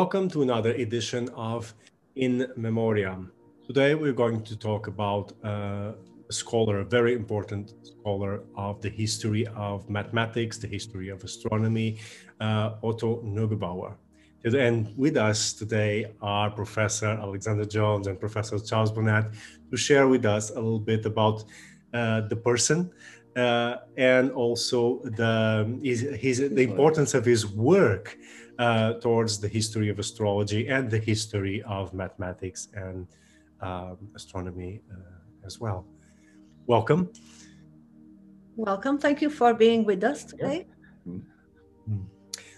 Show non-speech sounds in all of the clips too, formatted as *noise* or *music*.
Welcome to another edition of In Memoriam. Today we're going to talk about uh, a scholar, a very important scholar of the history of mathematics, the history of astronomy, uh, Otto Neugebauer. And with us today are Professor Alexander Jones and Professor Charles Burnett to share with us a little bit about uh, the person uh, and also the, his, his, the importance of his work uh, towards the history of astrology and the history of mathematics and um, astronomy uh, as well. Welcome. Welcome. Thank you for being with us today.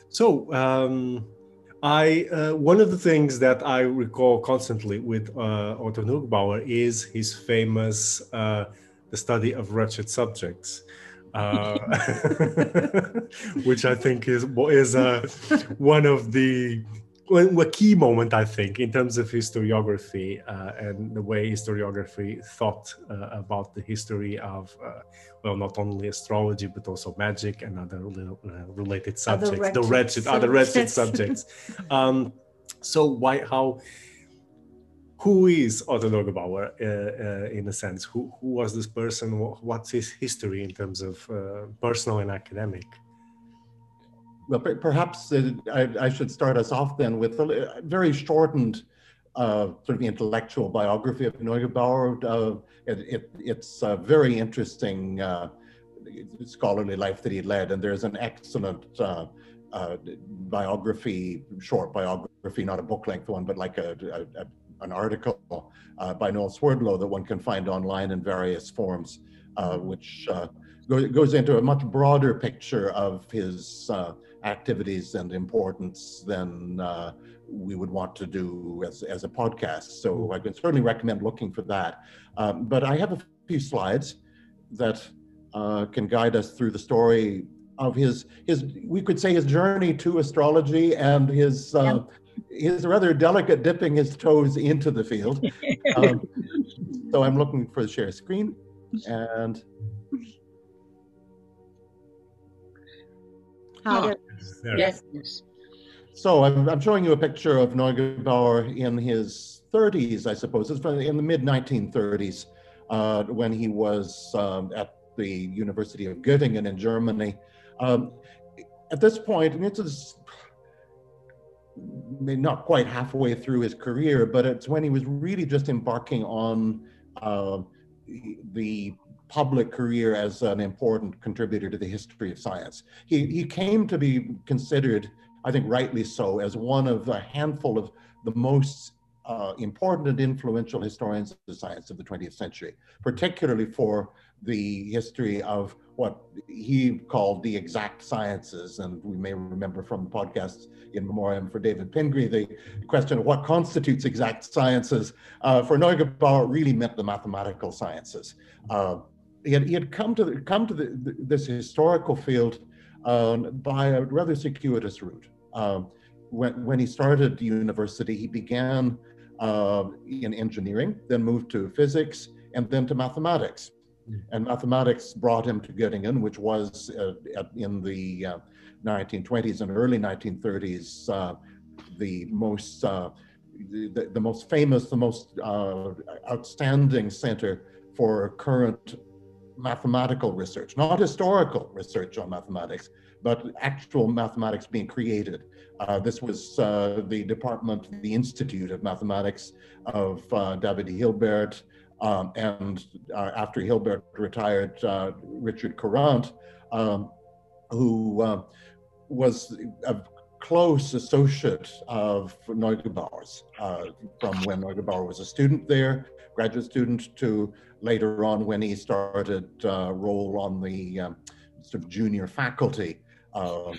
So, um, I uh, one of the things that I recall constantly with uh, Otto Neugebauer is his famous uh, the study of wretched subjects uh, *laughs* which I think is is uh, one of the a key moment I think in terms of historiography uh, and the way historiography thought uh, about the history of uh, well not only astrology but also magic and other uh, related subjects, the wretched other wretched subjects. Um, so why how who is Otto Neugebauer uh, uh, in a sense? Who, who was this person? What's his history in terms of uh, personal and academic? Well, perhaps uh, I, I, should start us off then with a very shortened uh, sort of intellectual biography of Neugebauer. Uh, it, it, it's a very interesting scholarly life that he led, and there's an excellent biography, short biography, not a book-length one, but like a, a, a an article uh, by Noel Swerdlow that one can find online in various forms, uh, which uh, go, goes into a much broader picture of his uh, activities and importance than uh, we would want to do as, as a podcast. So. I can certainly recommend looking for that. Um, but I have a few slides that can guide us through the story of his his we could say his journey to astrology and his uh, he's rather delicate dipping his toes into the field. *laughs* Um, so I'm looking for the share screen and. Ah, yes. So I'm, I'm, showing you a picture of Neugebauer in his 30s, I suppose. It's from in the mid 1930s uh, when he was um, at the University of Göttingen in Germany. Um, at this point, and it's not quite halfway through his career, but it's when he was really just embarking on uh, the public career as an important contributor to the history of science. He, he came to be considered, I think rightly so, as one of a handful of the most uh, important and influential historians of the science of the 20th century, particularly for the history of what he called the exact sciences. And we may remember from the podcasts in memoriam for David Pingree, the question of what constitutes exact sciences. Uh, for Neugebauer, really meant the mathematical sciences. Uh, he, had, he had come to, the, come to the, the, this historical field uh, by a rather circuitous route. Um, when, when he started university, he began uh, in engineering, then moved to physics, and then to mathematics. And mathematics brought him to Göttingen, which was uh, in the uh, 1920s and early 1930s uh, the most uh, the, the, most famous, the most uh, outstanding center for current mathematical research, not historical research on mathematics, but actual mathematics being created. Uh, this was uh, the department, the Institute of Mathematics of uh, David Hilbert, um, and uh, after Hilbert retired, uh, Richard Courant, um, who uh, was a close associate of Neugebauer's uh, from when Neugebauer was a student there, graduate student, to later on when he started uh, role on the um, sort of junior faculty. Uh,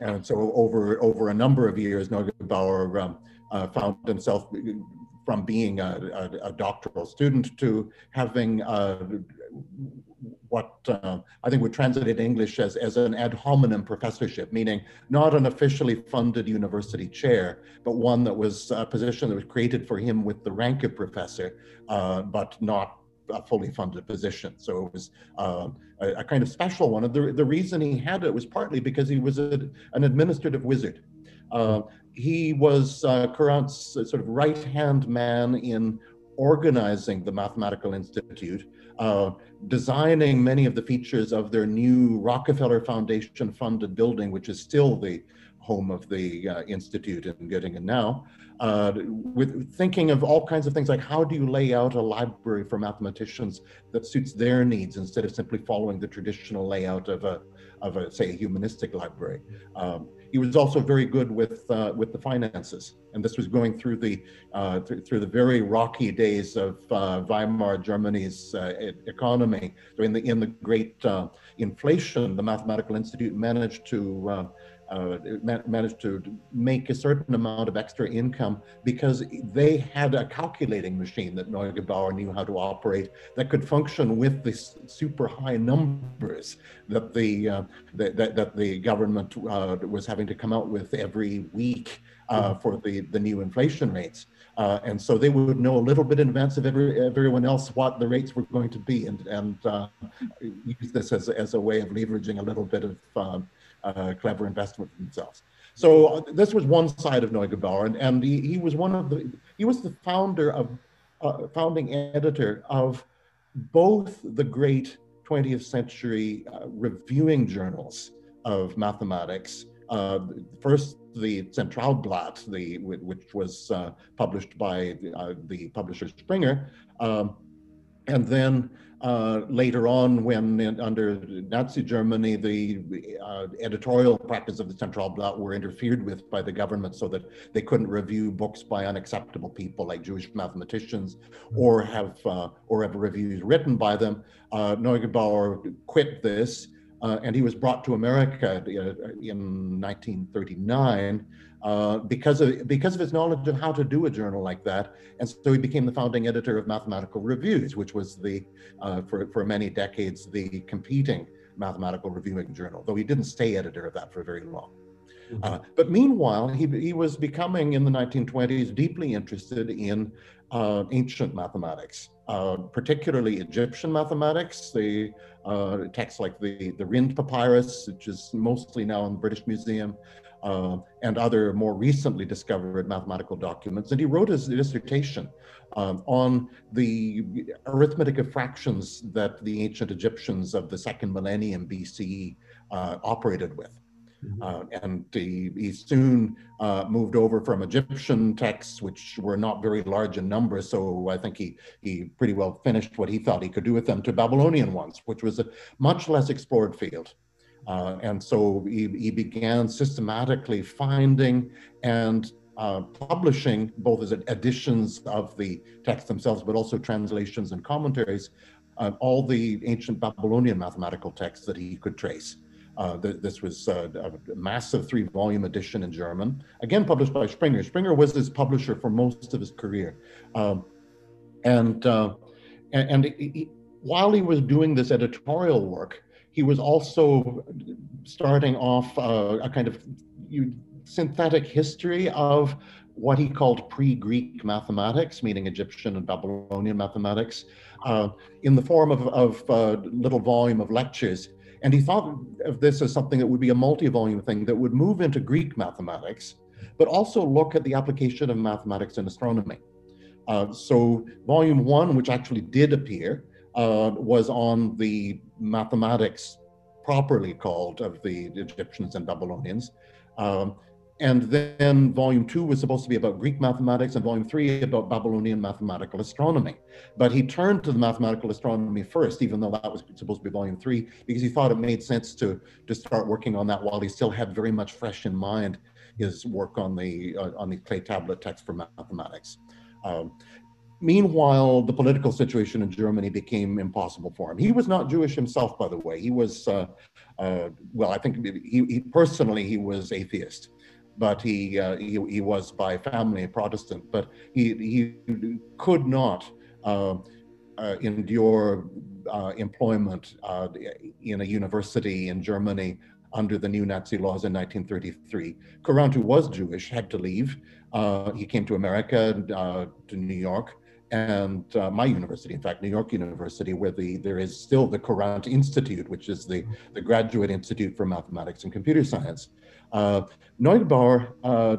and so over over a number of years, Neugebauer um, found himself from being a, a, a doctoral student to having uh, what uh, I think would translate in English as, as an ad hominem professorship, meaning not an officially funded university chair, but one that was a position that was created for him with the rank of professor, uh, but not a fully funded position. So it was uh, a, a, kind of special one. And the, the reason he had it was partly because he was a, an administrative wizard. Uh, he was uh, Courant's sort of right hand man in organizing the Mathematical Institute, uh, designing many of the features of their new Rockefeller Foundation funded building, which is still the home of the uh, Institute in Göttingen now, uh, with thinking of all kinds of things like how do you lay out a library for mathematicians that suits their needs instead of simply following the traditional layout of a, of a say, a humanistic library. Um, he was also very good with uh, with the finances, and this was going through the uh, th- through the very rocky days of uh, Weimar Germany's uh, economy. So in the in the great uh, inflation, the Mathematical Institute managed to uh, managed to make a certain amount of extra income because they had a calculating machine that Neugebauer knew how to operate that could function with the super high numbers that the uh, that, that, the government uh, was having to come out with every week uh, for the, the new inflation rates. Uh, and so they would know a little bit in advance of every, everyone else what the rates were going to be and, and uh, use this as, as a way of leveraging a little bit of uh, clever investment for themselves. So uh, this was one side of Neugebauer, and, and he, he, was one of the he was the founder of uh, founding editor of both the great 20th century uh, reviewing journals of mathematics. Uh, first, the Zentralblatt, the which was uh, published by the, the publisher Springer, um, and then uh, later on, when in, under Nazi Germany, the uh, editorial practice of the Zentralblatt were interfered with by the government so that they couldn't review books by unacceptable people like Jewish mathematicians or have, uh, or have reviews written by them. Uh, Neugebauer quit this uh, and he was brought to America in 1939 uh, because of because of his knowledge of how to do a journal like that, and so he became the founding editor of Mathematical Reviews, which was the uh, for for many decades the competing mathematical reviewing journal. Though he didn't stay editor of that for very long. Mm-hmm. Uh, but meanwhile, he, he was becoming in the 1920s deeply interested in uh, ancient mathematics, uh, particularly Egyptian mathematics, the uh, texts like the, the Rhind Papyrus, which is mostly now in the British Museum, uh, and other more recently discovered mathematical documents. And he wrote his dissertation um, on the arithmetic of fractions that the ancient Egyptians of the second millennium BCE uh, operated with. Mm-hmm. Uh, and he, he soon uh, moved over from Egyptian texts, which were not very large in number. So I think he, he pretty well finished what he thought he could do with them to Babylonian ones, which was a much less explored field. Uh, and so he, he, began systematically finding and uh, publishing both as editions of the texts themselves, but also translations and commentaries, all the ancient Babylonian mathematical texts that he could trace. Uh, th- this was uh, a massive three volume edition in German, again published by Springer. Springer was his publisher for most of his career. Um, and uh, and, and he, while he was doing this editorial work, he was also starting off uh, a kind of synthetic history of what he called pre-Greek mathematics, meaning Egyptian and Babylonian mathematics, uh, in the form of, of a little volume of lectures. And he thought of this as something that would be a multi-volume thing that would move into Greek mathematics, but also look at the application of mathematics in astronomy. Uh, so volume one, which actually did appear, uh, was on the mathematics properly called of the Egyptians and Babylonians. Um, and then volume two was supposed to be about Greek mathematics, and volume three about Babylonian mathematical astronomy. But he turned to the mathematical astronomy first, even though that was supposed to be volume three, because he thought it made sense to, to start working on that while he still had very much fresh in mind his work on the uh, on the clay tablet text for mathematics. Um, Meanwhile, the political situation in Germany became impossible for him. He was not Jewish himself, by the way. He was, uh, uh, well, I think he, he, personally he was atheist, but he, uh, he, he was by family a Protestant. But he he could not uh, uh, endure uh, employment in a university in Germany under the new Nazi laws in 1933. Courant, who was Jewish, had to leave. he came to America, to New York and uh, my university, in fact, New York University, where the there is still the Courant Institute, which is the, the graduate institute for mathematics and computer science. Uh, Neugebauer uh,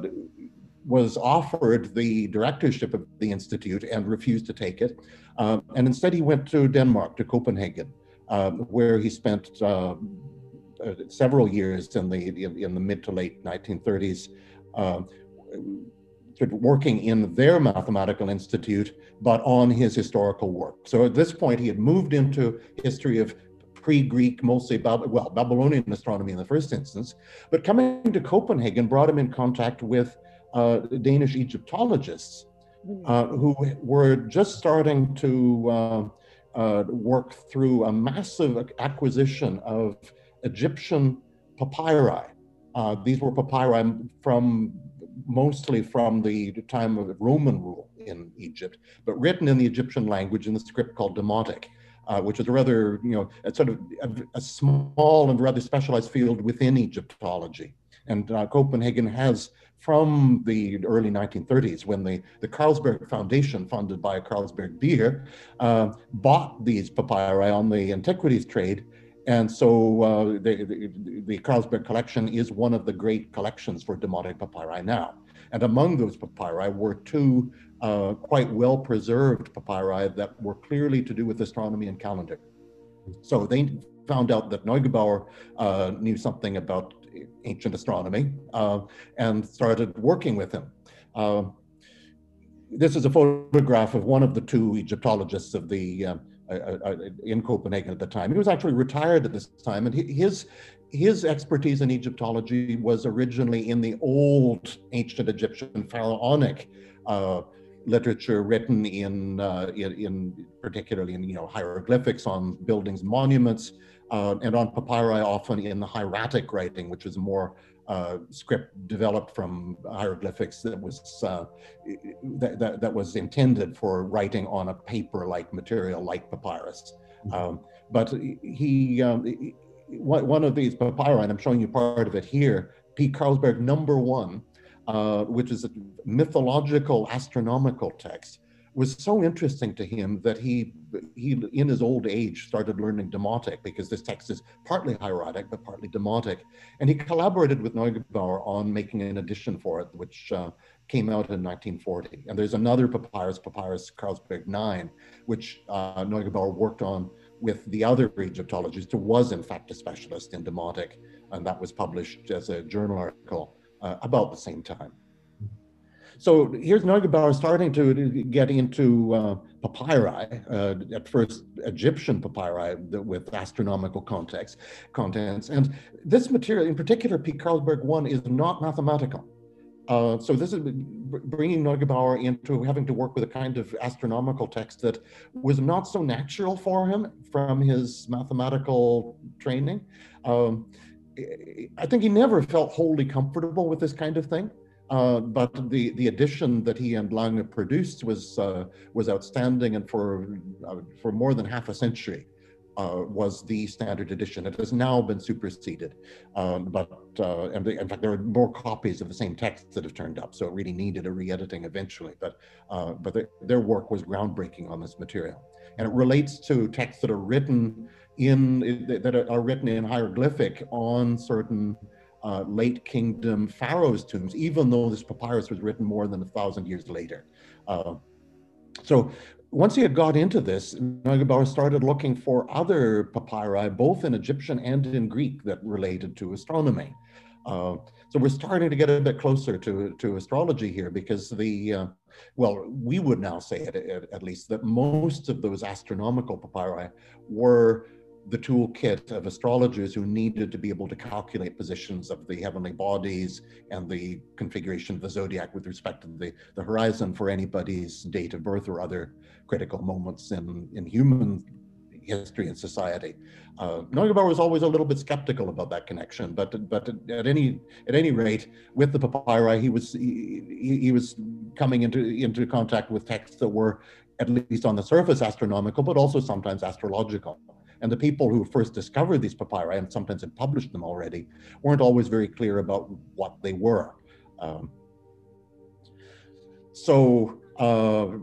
was offered the directorship of the institute and refused to take it, uh, and instead he went to Denmark, to Copenhagen, uh, where he spent uh, several years in the in, in, the mid to late 1930s working in their mathematical institute, but on his historical work. So at this point, he had moved into history of pre-Greek, mostly well Babylonian astronomy in the first instance, but coming to Copenhagen brought him in contact with uh, Danish Egyptologists hmm. uh, who were just starting to uh, uh, work through a massive acquisition of Egyptian papyri. Uh, these were papyri from mostly from the time of Roman rule in Egypt, but written in the Egyptian language in the script called Demotic, uh, which is a rather, you know, a sort of a, a, small and rather specialized field within Egyptology. And uh, Copenhagen has, from the early 1930s, when the, the Carlsberg Foundation, funded by Carlsberg Beer, uh, bought these papyri on the antiquities trade, and so uh, the, the, the, Carlsberg collection is one of the great collections for Demotic papyri now. And among those papyri were two uh, quite well preserved papyri that were clearly to do with astronomy and calendar. So they found out that Neugebauer uh, knew something about ancient astronomy uh, and started working with him. Uh, this is a photograph of one of the two Egyptologists of the uh, in Copenhagen at the time. He was actually retired at this time, and his his expertise in Egyptology was originally in the old ancient Egyptian pharaonic uh, literature written in, uh, in, in particularly in you know hieroglyphics on buildings, monuments, uh, and on papyri, often in the hieratic writing, which is more uh, script developed from hieroglyphics that was uh, that, that, that, was intended for writing on a paper-like material like papyrus. Mm-hmm. Um, but he, um, he, one of these papyri, and I'm showing you part of it here, P. Carlsberg number one, uh, which is a mythological astronomical text, was so interesting to him that he, he in his old age, started learning Demotic because this text is partly hieratic but partly Demotic. And he collaborated with Neugebauer on making an edition for it, which uh, came out in 1940. And there's another papyrus, Papyrus Carlsberg 9, which uh, Neugebauer worked on with the other Egyptologist who was in fact a specialist in Demotic. And that was published as a journal article uh, about the same time. So here's Neugebauer starting to get into uh, papyri, uh, at first Egyptian papyri with astronomical context, contents. And this material, in particular, P. Carlsberg 1, is not mathematical. Uh, so this is bringing Neugebauer into having to work with a kind of astronomical text that was not so natural for him from his mathematical training. Um, I think he never felt wholly comfortable with this kind of thing. Uh, but the, the edition that he and Lange produced was uh, was outstanding, and for uh, for more than half a century uh, was the standard edition. It has now been superseded, um, but uh, and in fact there are more copies of the same text that have turned up, so it really needed a re-editing eventually. But but the, their work was groundbreaking on this material, and it relates to texts that are written in that are written in hieroglyphic on certain uh, late kingdom pharaohs' tombs, even though this papyrus was written more than a thousand years later. Uh, so once he had got into this, Neugebauer started looking for other papyri, both in Egyptian and in Greek, that related to astronomy. Uh, so we're starting to get a bit closer to, to astrology here because the, uh, well, we would now say at, at, least that most of those astronomical papyri were the toolkit of astrologers who needed to be able to calculate positions of the heavenly bodies and the configuration of the zodiac with respect to the, the horizon for anybody's date of birth or other critical moments in, in human history and society. Uh, Neugebauer was always a little bit skeptical about that connection, but but at any at any rate, with the papyri, he was he, he was coming into into contact with texts that were at least on the surface astronomical, but also sometimes astrological. And the people who first discovered these papyri, and sometimes had published them already, weren't always very clear about what they were. Um, so uh,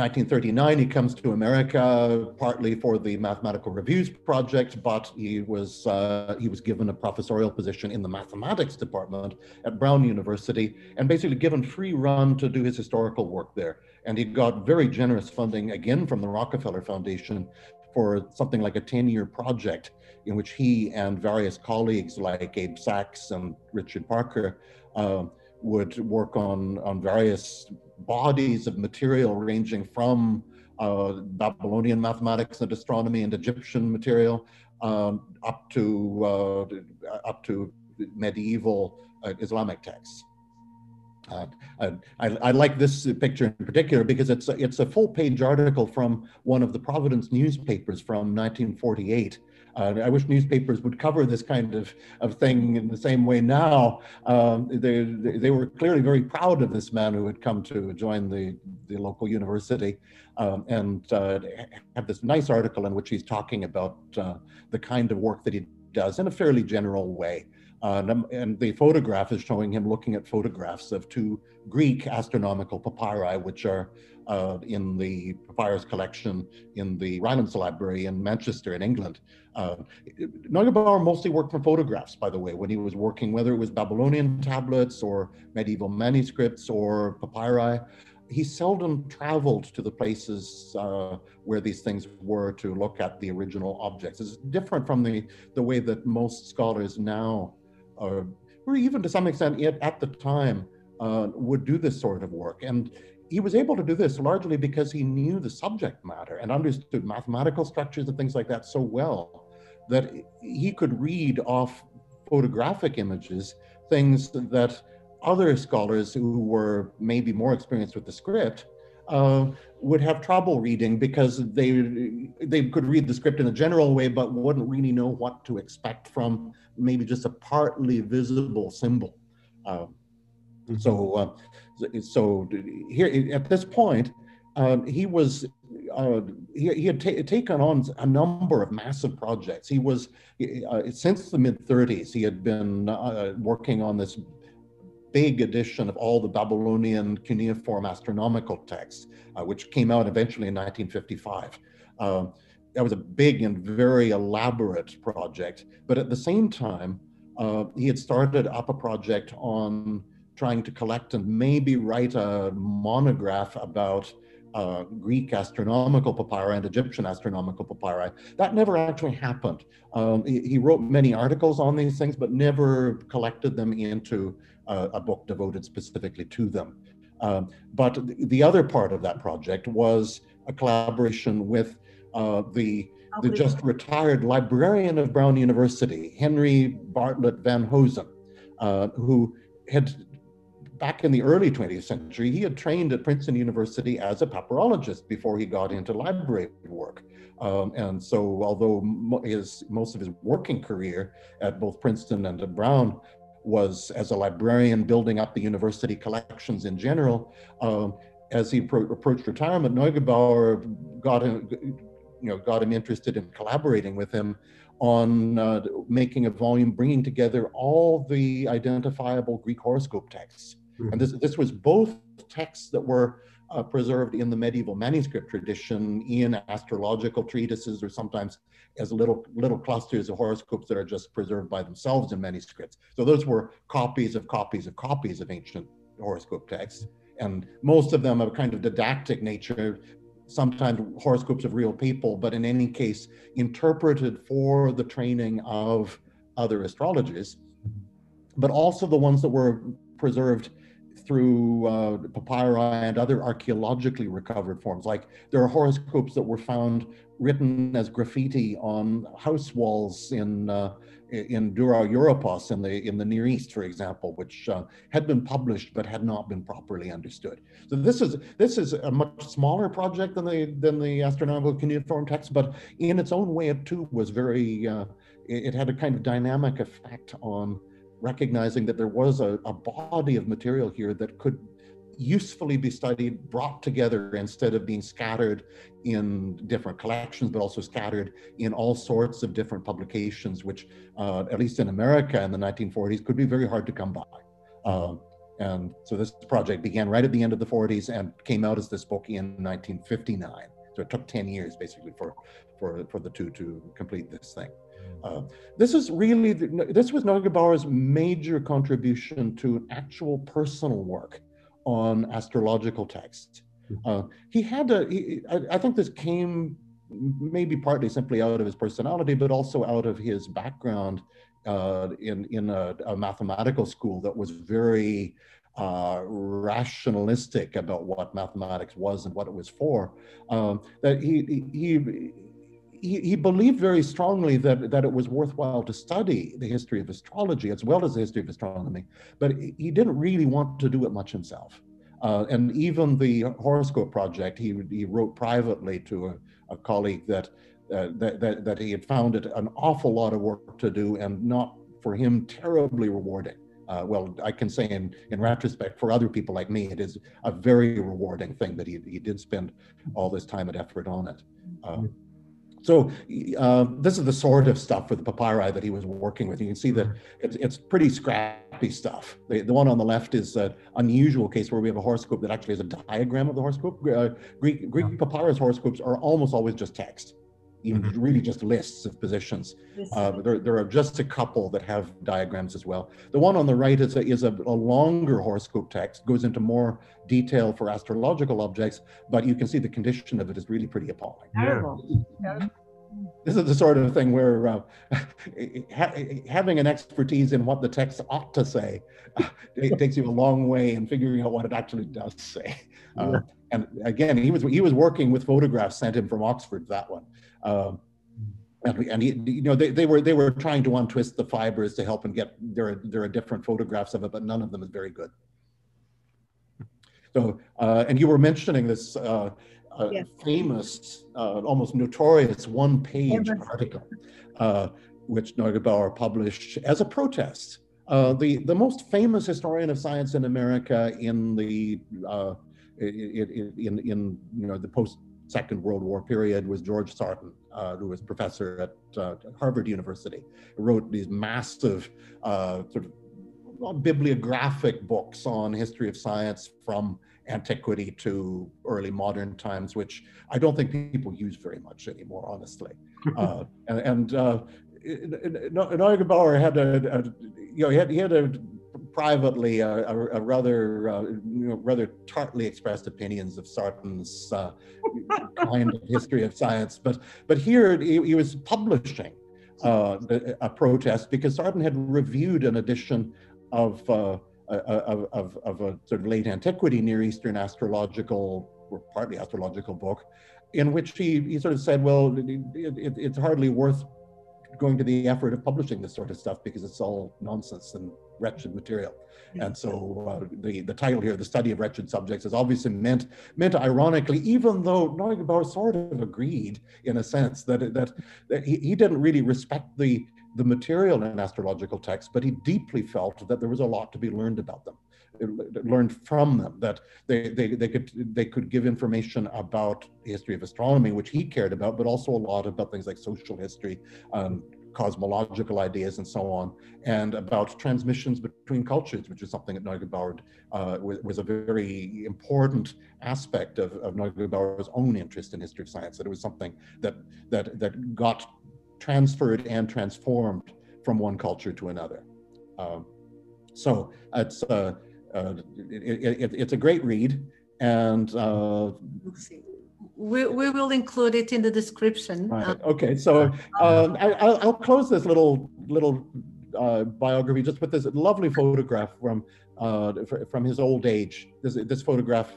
1939, he comes to America partly for the Mathematical Reviews project, but he was uh, he was given a professorial position in the mathematics department at Brown University, and basically given free run to do his historical work there. And he got very generous funding again from the Rockefeller Foundation for something like a 10-year project in which he and various colleagues like Abe Sachs and Richard Parker uh, would work on on various bodies of material ranging from uh, Babylonian mathematics and astronomy and Egyptian material um, up to uh, up to medieval uh, Islamic texts. Uh, I, I, like this picture in particular because it's a, it's a full page article from one of the Providence newspapers from 1948 uh, I wish newspapers would cover this kind of, of thing in the same way now. Um, they, they were clearly very proud of this man who had come to join the, the local university um, and uh, have this nice article in which he's talking about uh, the kind of work that he does in a fairly general way. Uh, and the photograph is showing him looking at photographs of two Greek astronomical papyri, which are uh, in the papyrus collection in the Rylands Library in Manchester in England. Uh, Neugebauer mostly worked from photographs, by the way, when he was working, whether it was Babylonian tablets or medieval manuscripts or papyri. He seldom traveled to the places uh, where these things were to look at the original objects. It's different from the, the way that most scholars now, uh, or even to some extent it, at the time, uh, would do this sort of work. And he was able to do this largely because he knew the subject matter and understood mathematical structures and things like that so well that he could read off photographic images things that other scholars who were maybe more experienced with the script uh, would have trouble reading because they they could read the script in a general way but wouldn't really know what to expect from maybe just a partly visible symbol. Uh, mm-hmm. So uh, so here at this point, um, he was uh, he, he, had ta- taken on a number of massive projects. He was uh, since the mid 30s. He had been uh, working on this big edition of all the Babylonian cuneiform astronomical texts, uh, which came out eventually in 1955. That was a big and very elaborate project. But at the same time, uh, he had started up a project on trying to collect and maybe write a monograph about uh, Greek astronomical papyri and Egyptian astronomical papyri. That never actually happened. Um, he, he, wrote many articles on these things, but never collected them into uh, a book devoted specifically to them. Um, but the other part of that project was a collaboration with uh, the the just retired librarian of Brown University, Henry Bartlett Van Hoesen, uh, who had back in the early 20th century, he had trained at Princeton University as a papyrologist before he got into library work. Um, and so, although his most of his working career at both Princeton and at Brown was as a librarian building up the university collections in general, um, as he pro- approached retirement, Neugebauer got you know, got him interested in collaborating with him on uh, making a volume bringing together all the identifiable Greek horoscope texts Mm-hmm. And this, this was both texts that were uh, preserved in the medieval manuscript tradition in astrological treatises or sometimes as little little clusters of horoscopes that are just preserved by themselves in manuscripts. So those were copies of copies of copies of ancient horoscope texts. And most of them of a kind of didactic nature, sometimes horoscopes of real people, but in any case, interpreted for the training of other astrologers, mm-hmm. but also the ones that were preserved through uh, papyri and other archaeologically recovered forms. Like there are horoscopes that were found written as graffiti on house walls in uh, in Dura Europos in the in the Near East, for example, which uh, had been published but had not been properly understood. So this is this is a much smaller project than the than the astronomical cuneiform text, but in its own way, it too was very. Uh, it, it had a kind of dynamic effect on recognizing that there was a, a body of material here that could usefully be studied, brought together instead of being scattered in different collections, but also scattered in all sorts of different publications, which, uh, at least in America in the 1940s, could be very hard to come by. Uh, And so this project began right at the end of the 40s and came out as this book in 1959. So it took 10 years basically for, for, for the two to complete this thing. Uh, this is really, the, this was Neugebauer's major contribution to actual personal work on astrological texts. Uh, he had a, he, I, I think this came maybe partly simply out of his personality, but also out of his background uh, in in a, a, mathematical school that was very uh, rationalistic about what mathematics was and what it was for. Um, that he he. He, he believed very strongly that, that it was worthwhile to study the history of astrology as well as the history of astronomy, but he didn't really want to do it much himself. Uh, and even the horoscope project, he, he wrote privately to a, a colleague that, uh, that, that, that, he had found it an awful lot of work to do and not for him terribly rewarding. Uh, well, I can say in, in retrospect, for other people like me, it is a very rewarding thing that he, he did spend all this time and effort on it. Uh, so uh, this is the sort of stuff for the papyri that he was working with. You can see that it's, it's pretty scrappy stuff. The, the one on the left is an unusual case where we have a horoscope that actually has a diagram of the horoscope. Uh, Greek, Greek papyrus horoscopes are almost always just text, even mm-hmm. really just lists of positions. Uh, there, there are just a couple that have diagrams as well. The one on the right is a, is a, a longer horoscope text, goes into more detail for astrological objects, but you can see the condition of it is really pretty appalling. Yeah this is the sort of thing where uh, *laughs* ha- having an expertise in what the text ought to say uh, *laughs* it takes you a long way in figuring out what it actually does say. Uh, yeah. And again, he was he was working with photographs sent him from Oxford. That one. Um, and, and he, you know they, they were they were trying to untwist the fibers to help and get there are there are different photographs of it but none of them is very good so uh, and you were mentioning this uh, a yes. famous, uh, almost notorious one page article, uh, which Neugebauer published as a protest. Uh, the, the most famous historian of science in America in the uh, in, in, in, you know the post Second World War period was George Sarton, uh, who was professor at uh, Harvard University. He wrote these massive sort of bibliographic books on history of science from antiquity to early modern times, which I don't think people use very much anymore, honestly. uh, and and uh, Neugebauer had a, a, you know, he had, he had a privately a, a, a rather uh, you know, rather tartly expressed opinions of Sarton's uh, kind of history of science, but but here he, he was publishing uh, a, protest because Sarton had reviewed an edition of uh, of, of, of a sort of late antiquity Near Eastern astrological or partly astrological book, in which he, he sort of said, well, it, it, it's hardly worth going to the effort of publishing this sort of stuff because it's all nonsense and wretched material. And so uh, the, the title here, The Study of Wretched Subjects, is obviously meant, meant ironically, even though Neugebauer sort of agreed in a sense that, that, that he, he didn't really respect the, the material in astrological texts, but he deeply felt that there was a lot to be learned about them, learned from them, that they, they, they, could, they could give information about the history of astronomy, which he cared about, but also a lot about things like social history, um, cosmological ideas, and so on, and about transmissions between cultures, which is something that Neugebauer uh, was, was, a very important aspect of, of Neugebauer's own interest in history of science, that it was something that, that, that got transferred and transformed from one culture to another. Um, so it's uh, uh, it, it, it's a great read, and uh, we, we will include it in the description. Right. Okay, so um, I, will close this little little uh, biography just with this lovely photograph from uh, from his old age. This this photograph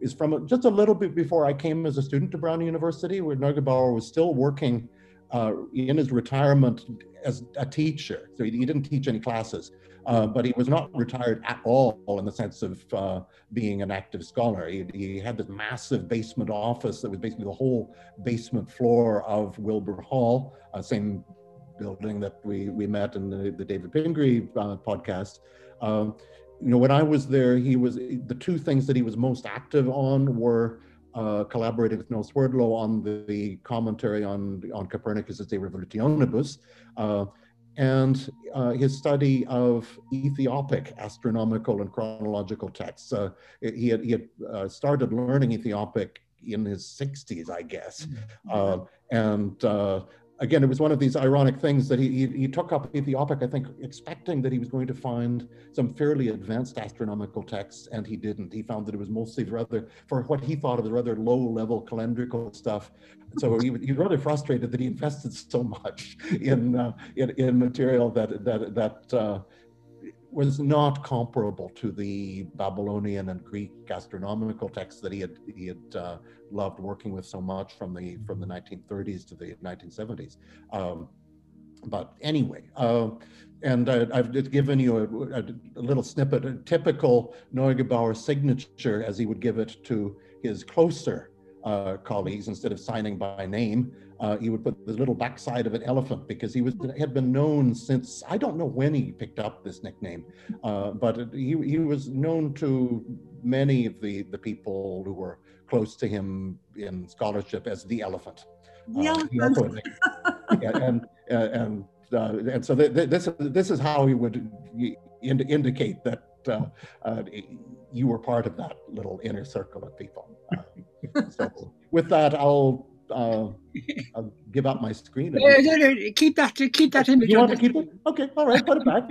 is from just a little bit before I came as a student to Brown University, where Neugebauer was still working uh, in his retirement as a teacher. So he, he didn't teach any classes, uh, but he was not retired at all in the sense of uh, being an active scholar. He, he, had this massive basement office that was basically the whole basement floor of Wilbour Hall, uh, same building that we, we met in the, the David Pingree uh, podcast. Um, you know, when I was there, he was the two things that he was most active on were uh, with Noel Swerdlow on the, the, commentary on, on Copernicus' De Revolutionibus, uh, and uh, his study of Ethiopic astronomical and chronological texts. Uh, he had, he had uh, started learning Ethiopic in his 60s, I guess. Mm-hmm. and again, it was one of these ironic things that he, he, he, took up Ethiopic, I think, expecting that he was going to find some fairly advanced astronomical texts, and he didn't. He found that it was mostly rather, for what he thought of as rather low level calendrical stuff. So he, he was rather frustrated that he invested so much *laughs* in, uh, in, in, material that, that, that uh, was not comparable to the Babylonian and Greek astronomical texts that he had he had uh, loved working with so much from the from the 1930s to the 1970s. Um, but anyway, uh, and I, have just given you a, a, little snippet, a typical Neugebauer signature as he would give it to his closer uh, colleagues instead of signing by name uh, he would put the little backside of an elephant because he was had been known since I don't know when he picked up this nickname, uh, but he he was known to many of the the people who were close to him in scholarship as the elephant. Yeah, uh, yeah and uh, and uh, and so th- th- this this is how he would ind- indicate that uh, you were part of that little inner circle of people. So with that, I'll uh, *laughs* I'll give up my screen. No, no, no, keep that, keep that image. You want to keep it? Okay, all right, put it back.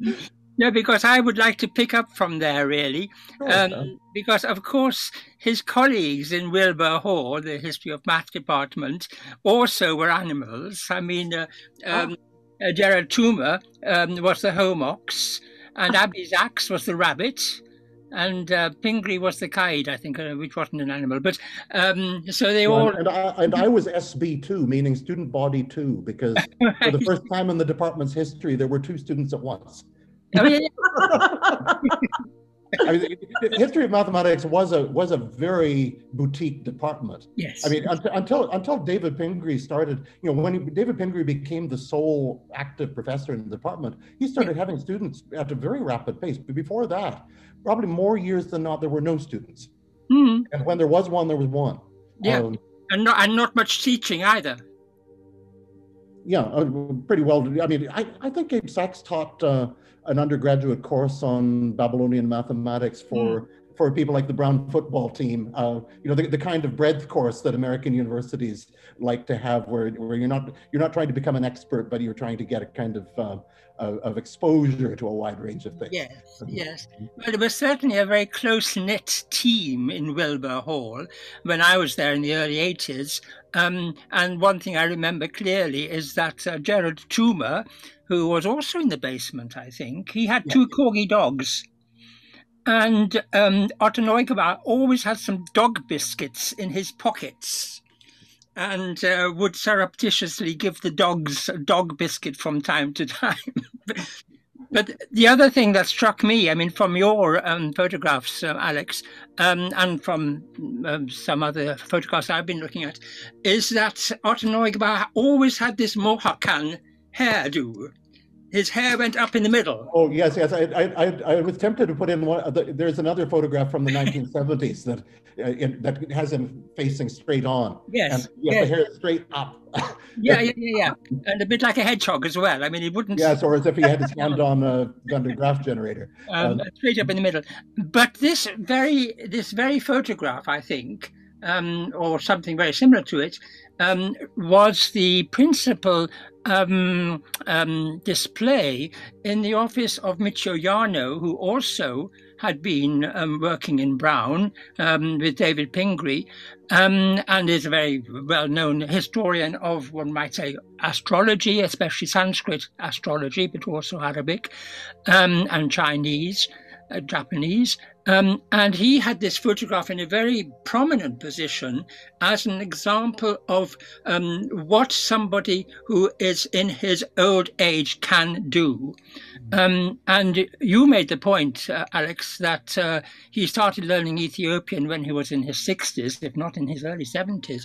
*laughs* no, because I would like to pick up from there, really. Um, because, of course, his colleagues in Wilbour Hall, the History of Math department, also were animals. I mean, uh, um, oh. uh, Gerard Toomer um, was the home ox, and Abby Sachs was the rabbit and uh, Pingree was the kite, I think, uh, which wasn't an animal. But um, so they all. And I, and I was SB2, meaning student body two, because *laughs* for the first time in the department's history, there were two students at once. Oh, yeah. *laughs* I mean, history of mathematics was a was a very boutique department. Yes. I mean, until until David Pingree started, you know, when he, David Pingree became the sole active professor in the department, he started having students at a very rapid pace. But before that, probably more years than not, there were no students. Mm-hmm. And when there was one, there was one. Yeah, um, and not and not much teaching either. Yeah, uh, pretty well. I mean, I, I think Abe Sachs taught uh, an undergraduate course on Babylonian mathematics for mm for people like the Brown football team. Uh, you know, the, the kind of breadth course that American universities like to have, where, where you're not you're not trying to become an expert, but you're trying to get a kind of uh, of, exposure to a wide range of things. Yes, yes. Well, it was certainly a very close knit team in Wilbour Hall when I was there in the early 80s. Um, and one thing I remember clearly is that uh, Gerard Toomer, who was also in the basement, I think, he had two corgi dogs. And um, Otto always had some dog biscuits in his pockets and uh, would surreptitiously give the dogs a dog biscuit from time to *laughs* time. but the other thing that struck me, I mean, from your um, photographs, uh, Alex, um, and from um, some other photographs I've been looking at, is that Otto always had this Mohican hairdo his hair went up in the middle. Oh yes, yes. I I, I was tempted to put in one. There's another photograph from the 1970s that uh, that has him facing straight on. Yes. And yes. the hair straight up. yeah, yeah, yeah, yeah, and a bit like a hedgehog as well. I mean, he wouldn't. Yes, or as if he had his *laughs* hand on a Van Graaf generator. Um, um, straight up in the middle. But this very this very photograph, I think, um, or something very similar to it, um, was the principal um, um, display in the office of Michio Yano, who also had been um, working in Brown um, with David Pingree um, and is a very well known historian of, one might say, astrology, especially Sanskrit astrology, but also Arabic um, and Chinese, uh, Japanese. Um, and he had this photograph in a very prominent position as an example of um, what somebody who is in his old age can do. Um, and you made the point, uh, Alex, that uh, he started learning Ethiopian when he was in his 60s, if not in his early 70s.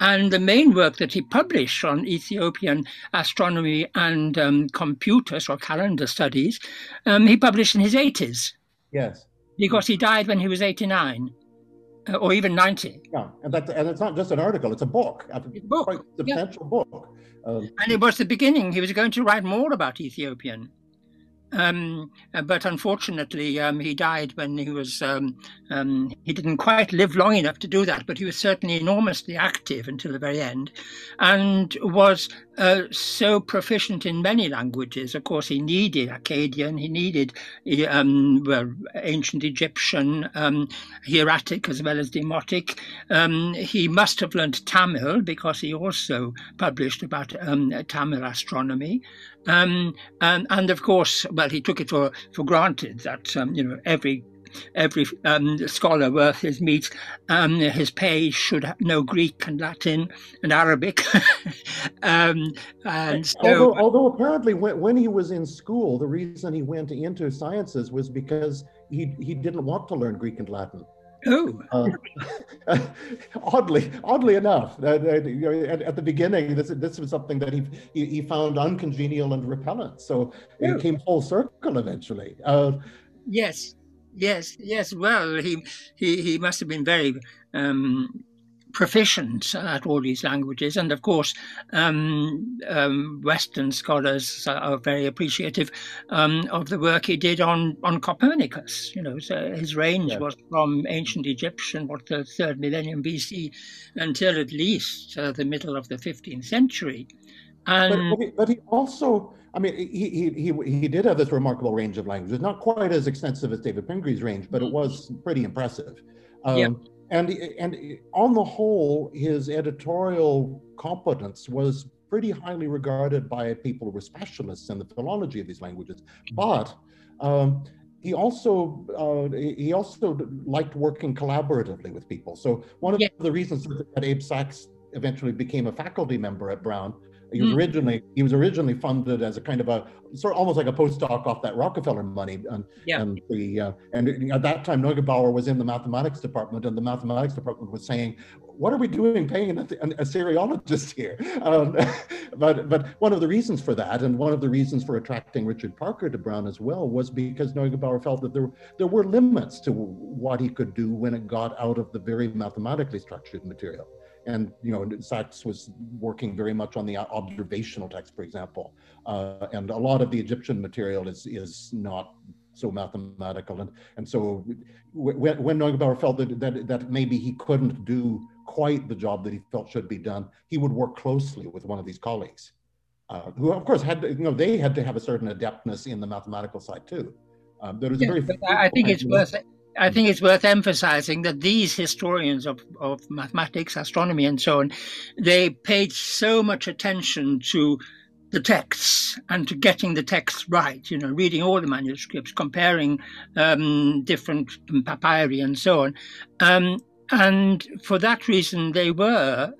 And the main work that he published on Ethiopian astronomy and um, computers or calendar studies, um, he published in his 80s. Yes because he died when he was 89 uh, or even 90. Yeah, and, that, and it's not just an article, it's a book, a, book. quite substantial yeah. book. Um, and it was the beginning. He was going to write more about Ethiopian. Um, but unfortunately, um, he died when he was. Um, um, he didn't quite live long enough to do that, but he was certainly enormously active until the very end, and was uh, so proficient in many languages. Of course, he needed Akkadian, he needed um, well, ancient Egyptian, um, hieratic as well as demotic. he must have learned Tamil because he also published about Tamil astronomy. Um, and, and of course, well, he took it for, for granted that um, you know every every um, scholar worth his meat, um, his pay should know Greek and Latin and Arabic. *laughs* um, and so, although, although apparently when, when he was in school, the reason he went into sciences was because he, he didn't want to learn Greek and Latin. Oh, uh, *laughs* oddly, oddly enough, uh, at, at, the beginning, this this was something that he he, he found uncongenial and repellent. So oh. it came full circle eventually. Uh, yes, yes, yes. Well, he he he must have been very um, proficient at all these languages. And of course, um, um, Western scholars are very appreciative um, of the work he did on, on Copernicus. You know, so his range yeah. was from ancient Egyptian, what the third millennium BC, until at least uh, the middle of the 15th century. And but, but, he, but he also I mean, he, he, he, he did have this remarkable range of languages, not quite as extensive as David Pingree's range, but it mm-hmm. was pretty impressive. Um, yeah and and on the whole, his editorial competence was pretty highly regarded by people who were specialists in the philology of these languages. Mm-hmm. But um, he also uh, he also liked working collaboratively with people. So one of yeah. the reasons that Abe Sachs eventually became a faculty member at Brown he was mm. originally he was originally funded as a kind of a sort of almost like a postdoc off that Rockefeller money, and yeah. and the uh, and at that time Neugebauer was in the mathematics department, and the mathematics department was saying, "What are we doing paying a, a Assyriologist here?" Um, *laughs* but but one of the reasons for that, and one of the reasons for attracting Richard Parker to Brown as well, was because Neugebauer felt that there there were limits to what he could do when it got out of the very mathematically structured material and you know Sachs was working very much on the observational text, for example, uh, and a lot of the Egyptian material is is not so mathematical, and and so when, when Neugebauer felt that, that that maybe he couldn't do quite the job that he felt should be done, he would work closely with one of these colleagues, uh, who of course had to, you know they had to have a certain adeptness in the mathematical side too. Um, there was yeah, very I think it's worth it I think it's worth emphasizing that these historians of, of mathematics, astronomy, and so on, they paid so much attention to the texts and to getting the texts right, you know, reading all the manuscripts, comparing um, different papyri and so on. Um, and for that reason, they were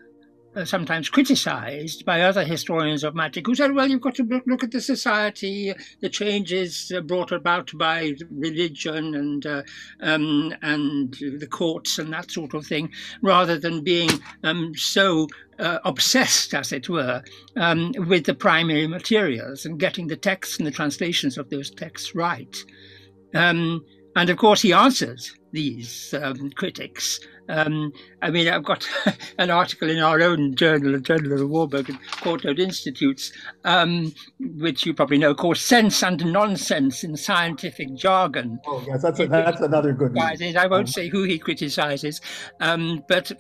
sometimes criticized by other historians of magic who said, well, you've got to look, at the society, the changes uh, brought about by religion and, uh, um, and the courts and that sort of thing, rather than being um, so uh, obsessed, as it were, um, with the primary materials and getting the texts and the translations of those texts right. Um, and of course, he answers these um, critics um, I mean, I've got *laughs* an article in our own journal, the Journal of the Warburg and Courtauld Institutes, um, which you probably know, called Sense and Nonsense in Scientific Jargon. Oh, yes, that's, a, that's another good one. I won't say who he criticizes, um, but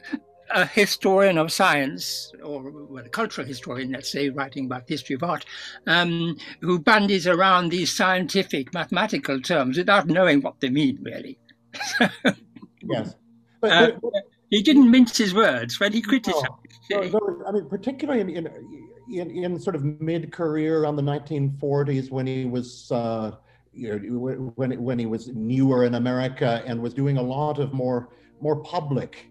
a historian of science, or well, a cultural historian, let's say, writing about history of art, um, who bandies around these scientific mathematical terms without knowing what they mean, really. *laughs* yes. But, uh, but, he didn't mince his words when he criticized. No, no, I mean, particularly in, in in, in sort of mid-career around the 1940s when he was uh, you know, when when he was newer in America and was doing a lot of more more public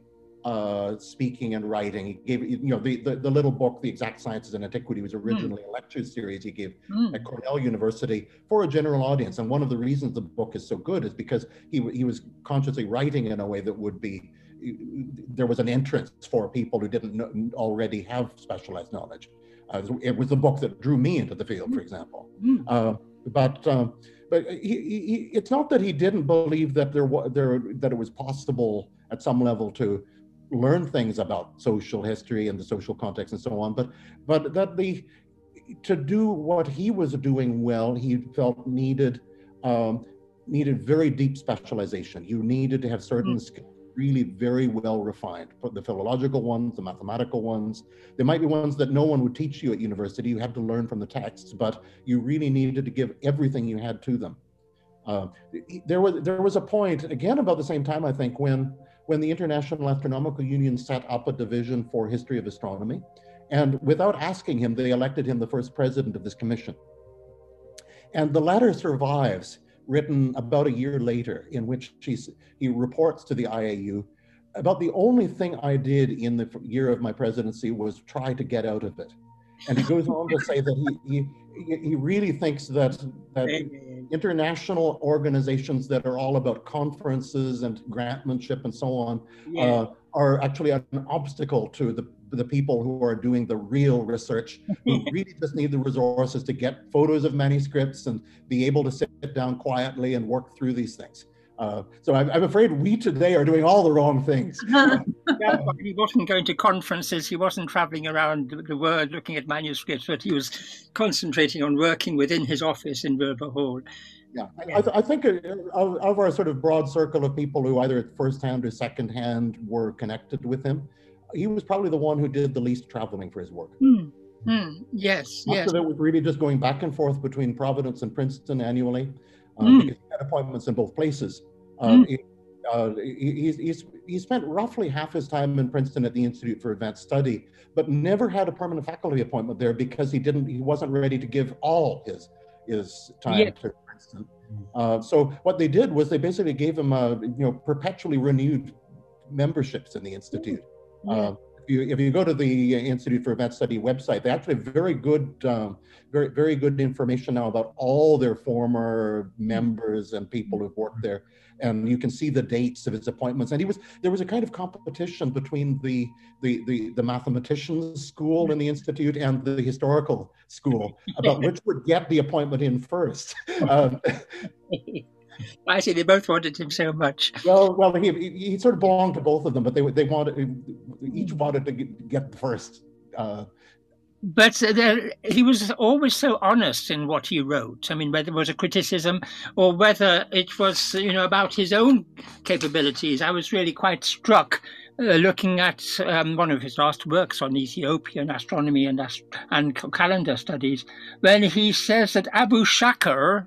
uh, speaking and writing. He gave, you know, the, the, the, little book, The Exact Sciences in Antiquity, was originally mm. a lecture series he gave mm. at Cornell University for a general audience. And one of the reasons the book is so good is because he, he was consciously writing in a way that would be, there was an entrance for people who didn't know, already have specialized knowledge. Uh, it was the book that drew me into the field, for example. Mm. Uh, but um, but he, he, it's not that he didn't believe that there was there that it was possible at some level to learn things about social history and the social context and so on, but but that the to do what he was doing well, he felt needed um, needed very deep specialization. You needed to have certain mm. skills really very well refined. But the philological ones, the mathematical ones, there might be ones that no one would teach you at university. You had to learn from the texts, but you really needed to give everything you had to them. Uh, there was there was a point again about the same time I think when when the International Astronomical Union set up a division for history of astronomy, and without asking him, they elected him the first president of this commission. And the letter survives, written about a year later, in which he reports to the IAU about the only thing I did in the year of my presidency was try to get out of it. And he goes on to say that he, he, he really thinks that, that international organizations that are all about conferences and grantmanship and so on yeah. uh, are actually an obstacle to the, the people who are doing the real research who *laughs* really just need the resources to get photos of manuscripts and be able to sit down quietly and work through these things. Uh, so I'm, I'm, afraid we today are doing all the wrong things. *laughs* yeah, *laughs* he wasn't going to conferences. He wasn't traveling around the world looking at manuscripts, but he was concentrating on working within his office in Wilbour Hall. Yeah, I, I think uh, of, of, our sort of broad circle of people who either at first-hand or second-hand were connected with him, he was probably the one who did the least traveling for his work. Mm. Mm. Yes, Most yes. of it was really just going back and forth between Providence and Princeton annually, mm. because he had appointments in both places. Uh, mm. he, uh, he, he's, he spent roughly half his time in Princeton at the Institute for Advanced Study, but never had a permanent faculty appointment there because he didn't, he wasn't ready to give all his his time yeah. to Princeton. Uh, so what they did was they basically gave him a you know perpetually renewed memberships in the institute. Yeah. Uh, you, if you go to the Institute for Advanced Study website, they actually have very good, um, very very good information now about all their former members and people who've worked there and you can see the dates of his appointments. And he was there was a kind of competition between the the the, the mathematicians school in the institute and the historical school about which would get the appointment in first. *laughs* Um, *laughs* I see they both wanted him so much. Well, well, he, he sort of belonged to both of them, but they they wanted each wanted to get first. Uh, but there, he was always so honest in what he wrote. I mean, whether it was a criticism or whether it was, you know, about his own capabilities, I was really quite struck uh, looking at um, one of his last works on Ethiopian astronomy and, ast- and calendar studies, when he says that Abu Shakr,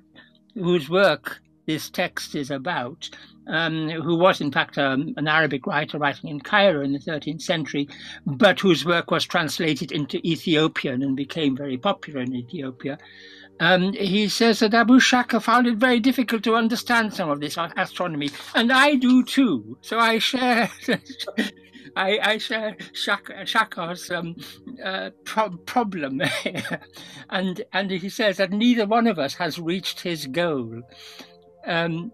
whose work this text is about, um, who was in fact um, an Arabic writer writing in Cairo in the 13th century, but whose work was translated into Ethiopian and became very popular in Ethiopia. Um, he says that Abu Shakr found it very difficult to understand some of this astronomy, and I do too. So I share. *laughs* I, I, share Shakr's um, uh, pro- problem, *laughs* and and he says that neither one of us has reached his goal. Um,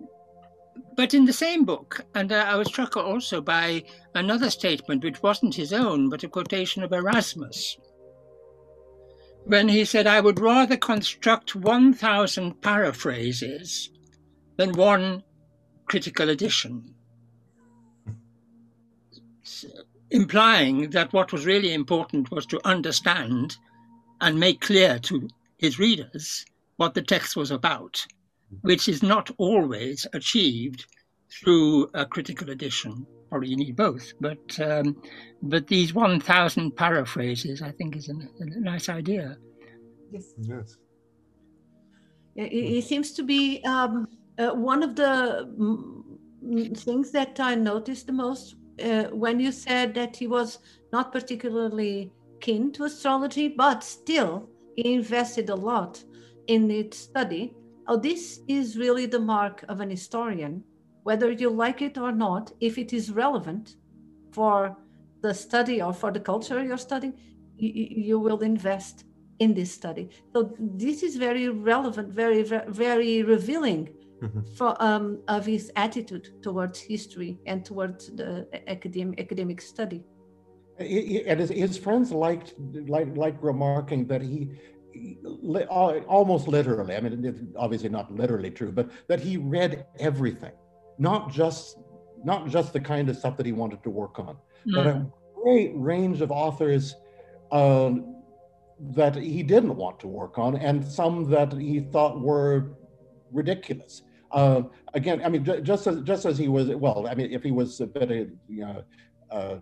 but in the same book, and uh, I was struck also by another statement which wasn't his own, but a quotation of Erasmus, when he said, I would rather construct 1,000 paraphrases than one critical edition. Implying that what was really important was to understand and make clear to his readers what the text was about which is not always achieved through a critical edition. Probably you need both, but um, but these one thousand paraphrases, I think, is a, a nice idea. Yes. Yes. It, it seems to be um, uh, one of the things that I noticed the most uh, when you said that he was not particularly keen to astrology, but still he invested a lot in its study Oh, this is really the mark of an historian, whether you like it or not, if it is relevant for the study or for the culture you're studying, you, you will invest in this study. So this is very relevant, very, very revealing mm-hmm. for, um, of his attitude towards history and towards the academic, academic study. And his, his friends liked, like, like remarking that he almost literally, I mean, it's obviously not literally true, but that he read everything, not just not just the kind of stuff that he wanted to work on. mm. but a mm. great range of authors um, that he didn't want to work on, and some that he thought were ridiculous. Uh, again, I mean, just as just as he was, well, I mean, if he was a bit, of, you know, uh,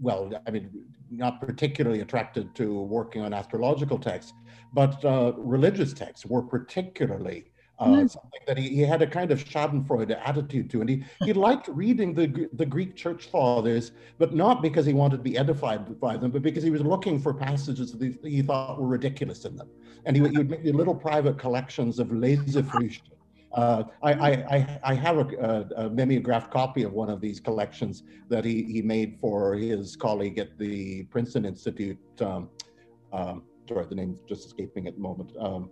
well, I mean, not particularly attracted to working on astrological texts, but uh, religious texts were particularly uh, mm. something that he, he had a kind of Schadenfreude attitude to. And he, he liked reading the, the Greek church fathers, but not because he wanted to be edified by them, but because he was looking for passages that he, he thought were ridiculous in them. And he, he would make little private collections of Lesefrüchte. Uh, I, I, I, have a, a, mimeographed copy of one of these collections that he, he made for his colleague at the Princeton Institute. Um, um, sorry, the name's just escaping at the moment. Um,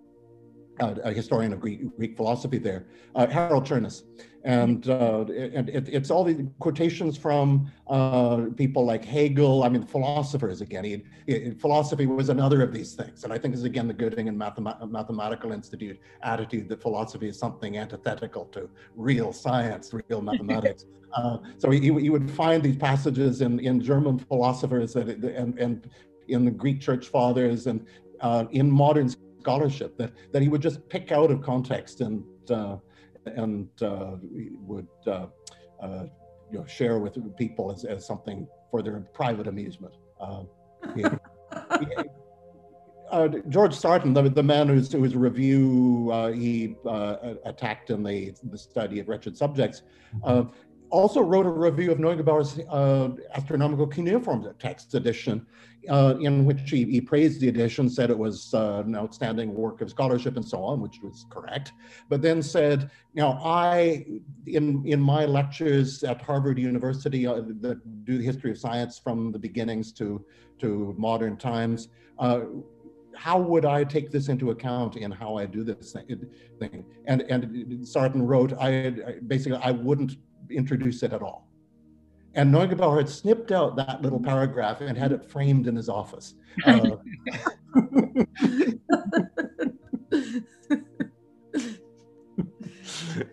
uh, a historian of Greek, Greek philosophy there, uh, Harold Cherniss. And, uh, and it, it's all the quotations from uh, people like Hegel, I mean, philosophers again. He, he, philosophy was another of these things. And I think is again the Göttingen Mathemat Mathematical Institute attitude that philosophy is something antithetical to real science, real *laughs* mathematics. Uh, so he, he would find these passages in, in German philosophers that, and, and in the Greek church fathers and uh, in modern scholarship that, that he would just pick out of context and, uh, and uh, would uh, uh, you know, share with people as, as something for their private amusement. Uh, he, he, uh, George Sarton, the, the man whose, whose review uh, he uh, attacked in the, the study of wretched subjects, also wrote a review of Neugebauer's astronomical cuneiform text edition, uh, in which he, he, praised the edition, said it was uh, an outstanding work of scholarship and so on, which was correct, but then said, now I, in, in my lectures at Harvard University uh, that do the history of science from the beginnings to, to modern times, uh, how would I take this into account in how I do this thing? And, and Sarton wrote, I basically, I wouldn't introduce it at all. And Neugebauer had snipped out that little paragraph and had it framed in his office. Uh, *laughs*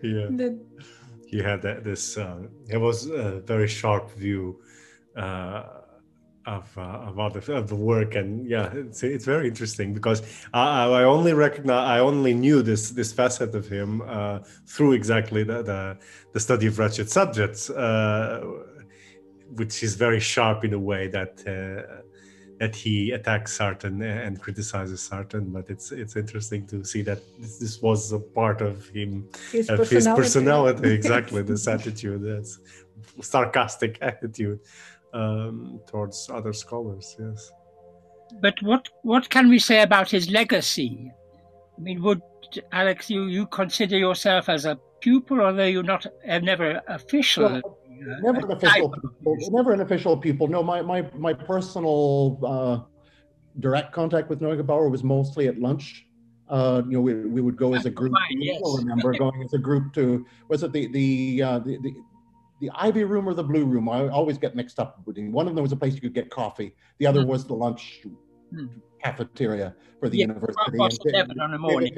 yeah. He had that, this, uh, it was a very sharp view uh, of, uh, of, the, of the work. And yeah, it's, it's very interesting because I, I only recognize, I only knew this, this facet of him uh, through exactly the, the, the, study of wretched subjects uh, which is very sharp in a way that uh, that he attacks Sarton and criticizes Sarton. But it's it's interesting to see that this, this was a part of him, his of personality. his personality. *laughs* exactly, this attitude, this sarcastic *laughs* attitude um, towards other scholars. Yes. But what what can we say about his legacy? I mean, would Alex you you consider yourself as a pupil, although you're not uh, never official? Well, never an official pupil. Never an official pupil. No, my my my personal uh, direct contact with Neugebauer was mostly at lunch. Uh, you know, we, we would go as a group. yes. I remember going as a group to was it the the, uh, the the the Ivy Room or the Blue Room? I always get mixed up. One of them was a place you could get coffee. The other mm. was the lunch mm. cafeteria for the yeah, university. And, on the morning.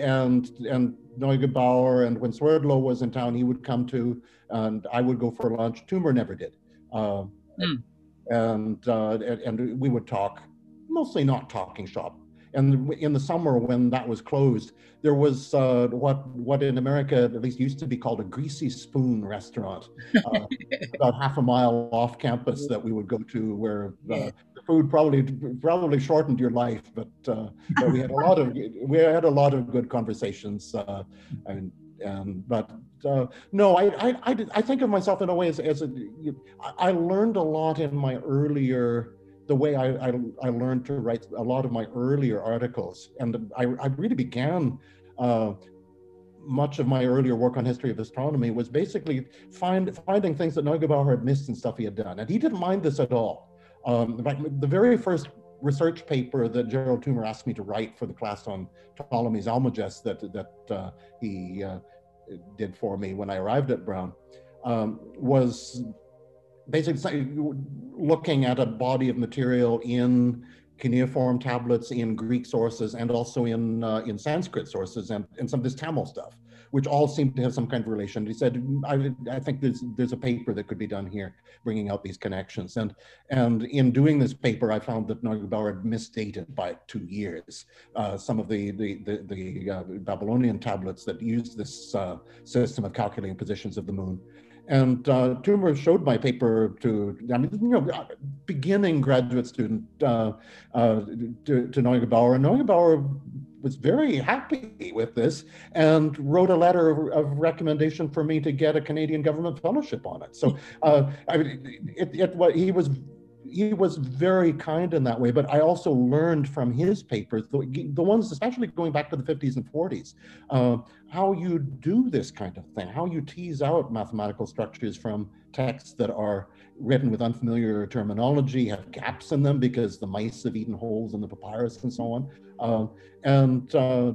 and and Neugebauer and when Swerdlow was in town, he would come to and I would go for lunch. Toomer never did. Uh, mm. and, uh, and we would talk, mostly not talking shop. And in the summer when that was closed, there was uh, what what in America at least used to be called a greasy spoon restaurant, uh, *laughs* about half a mile off campus that we would go to, where uh, the food probably probably shortened your life, but, uh, but we had a lot of *laughs* we had a lot of good conversations. Uh, and um, but uh, no, I, I, I, I, think of myself in a way as, as a, I learned a lot in my earlier, the way I, I, I learned to write a lot of my earlier articles. And I, I really began uh, much of my earlier work on history of astronomy was basically find, finding things that Neugebauer had missed and stuff he had done. And he didn't mind this at all. Um, in fact, the very first research paper that Gerald Toomer asked me to write for the class on Ptolemy's Almagest that, that uh, he uh, did for me when I arrived at Brown um, was basically looking at a body of material in cuneiform tablets in Greek sources and also in uh, in Sanskrit sources and, and some of this Tamil stuff, which all seem to have some kind of relation. He said, I, I think there's there's a paper that could be done here, bringing out these connections. And and in doing this paper, I found that Neugebauer had misdated by two years uh, some of the the the, the uh, Babylonian tablets that used this uh, system of calculating positions of the moon. And uh, Toomer showed my paper to, I mean, you know, beginning graduate student uh, uh, to, to Neugebauer. And Neugebauer was very happy with this and wrote a letter of, recommendation for me to get a Canadian government fellowship on it. So uh, I mean, it, it, it, he was he was very kind in that way. But I also learned from his papers, the, the ones especially going back to the 50s and 40s, uh, how you do this kind of thing, how you tease out mathematical structures from texts that are written with unfamiliar terminology, have gaps in them because the mice have eaten holes in the papyrus and so on. Uh, and uh,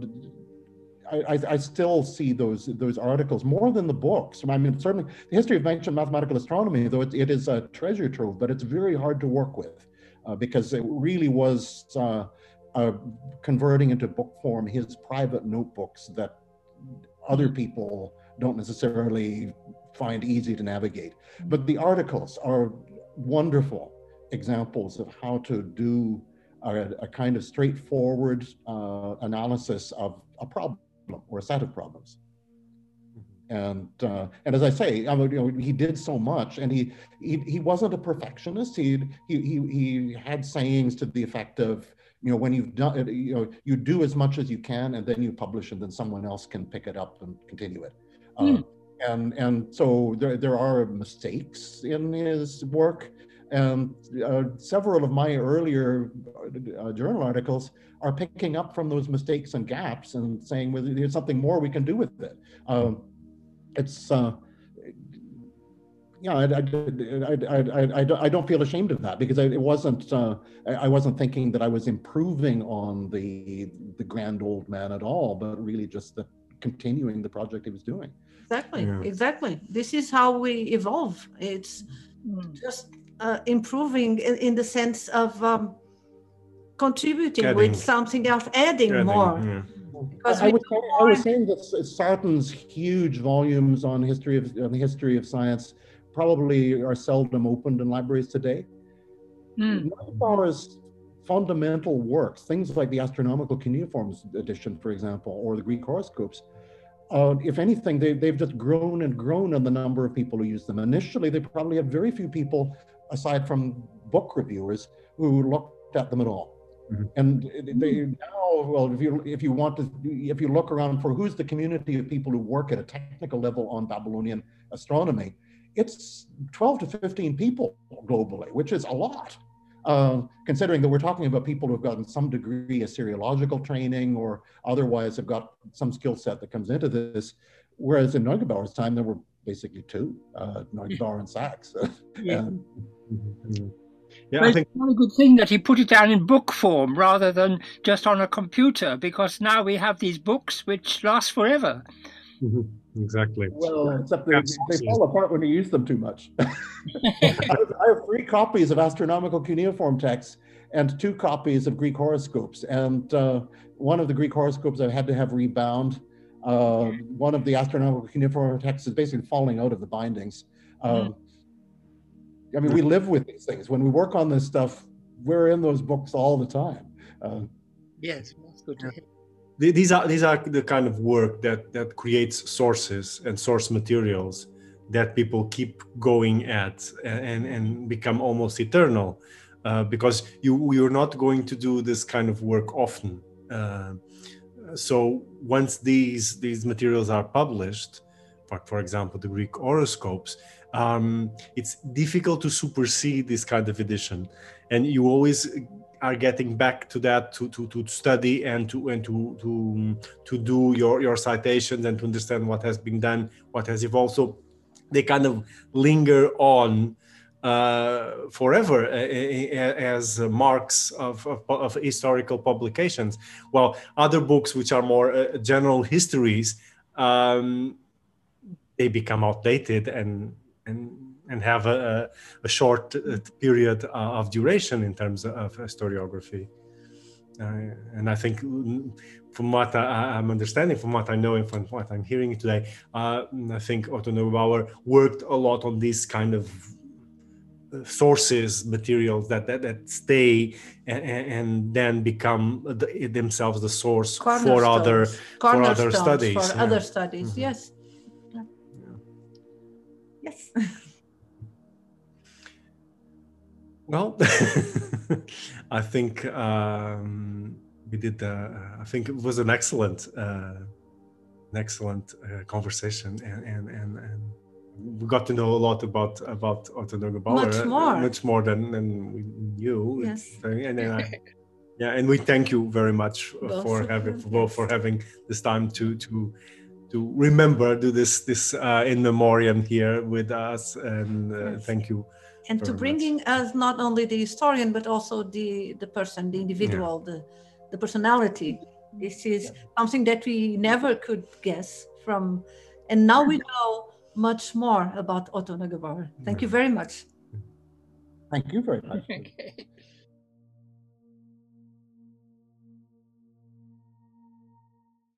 I, I, still see those those articles more than the books. I mean, certainly the history of ancient mathematical astronomy, though it, it is a treasure trove, but it's very hard to work with uh, because it really was uh, uh, converting into book form his private notebooks that other people don't necessarily find easy to navigate. But the articles are wonderful examples of how to do a, a kind of straightforward uh, analysis of a problem or a set of problems. Mm-hmm. And uh, and as I say, I mean, you know, he did so much, and he he, he wasn't a perfectionist. He, he he he had sayings to the effect of, you know, when you've done, you know, you do as much as you can, and then you publish, and then someone else can pick it up and continue it. Mm. Um, and and so there there are mistakes in his work, and uh, several of my earlier uh, journal articles are picking up from those mistakes and gaps and saying, well, there's something more we can do with it. Um, it's, uh, yeah, I, I, I, I, don't feel ashamed of that because it wasn't, uh, I wasn't thinking that I was improving on the, the grand old man at all, but really just the, continuing the project he was doing. Exactly, yeah. exactly. This is how we evolve. It's just uh, improving in, in, the sense of um, contributing adding, with something else, adding, adding more. Yeah. Because I, I, was, I was saying that Sarton's huge volumes on history of on the history of science probably are seldom opened in libraries today. Mm. Neugebauer's fundamental works, things like the Astronomical Cuneiforms edition, for example, or the Greek horoscopes, uh, if anything, they, they've just grown and grown in the number of people who use them. Initially, they probably had very few people, aside from book reviewers, who looked at them at all. Mm-hmm. And they now, well, if you if you want to, if you look around for who's the community of people who work at a technical level on Babylonian astronomy, it's 12 to 15 people globally, which is a lot. Uh, considering that we're talking about people who've gotten some degree of Assyriological training or otherwise have got some skill set that comes into this. Whereas in Neugebauer's time, there were basically two, uh, Neugebauer and Sachs. *laughs* yeah. and, mm-hmm. Yeah, but I think it's a good thing that he put it down in book form rather than just on a computer, because now we have these books which last forever. Mm-hmm. Exactly. Well, except they, they, fall apart when you use them too much. *laughs* I, have, I have three copies of astronomical cuneiform texts and two copies of Greek horoscopes. And uh, one of the Greek horoscopes I had to have rebound. Uh, one of the astronomical cuneiform texts is basically falling out of the bindings. Um, I mean, we live with these things. When we work on this stuff, we're in those books all the time. Uh, yes, that's good to hear. These are these are the kind of work that that creates sources and source materials that people keep going at and and become almost eternal, uh, because you you're not going to do this kind of work often. Uh, so once these these materials are published, for, for example, the Greek horoscopes, um, it's difficult to supersede this kind of edition, and you always are getting back to that to, to, to study and to and to to to do your your citations and to understand what has been done, what has evolved. So they kind of linger on uh, forever uh, as marks of, of, of, historical publications. While other books, which are more uh, general histories, um, they become outdated and and and have a, a short uh, period of duration in terms of historiography. Uh, and I think mm, from what I, am understanding, from what I know, and from what I'm hearing today, uh, I think Otto Neugebauer worked a lot on these kind of uh, sources, materials that that, that stay and, and, then become the, themselves the source for other for other studies. For yeah. other studies, mm-hmm. yes. Yes. *laughs* well, *laughs* I think um, we did. Uh, I think it was an excellent, uh, an excellent uh, conversation, and, and and and we got to know a lot about about Otto Neugebauer. Much more, much more than than we knew. Yes. And, and I, *laughs* yeah, and we thank you very much both for having for, both for having this time to to to remember do this this uh, in memoriam here with us, and uh, yes. thank you and to bringing much. us not only the historian but also the the person the individual yeah. the the personality this is yeah. something that we never could guess from and now we know much more about otto neugebauer thank yeah. you very much thank you very much *laughs* okay.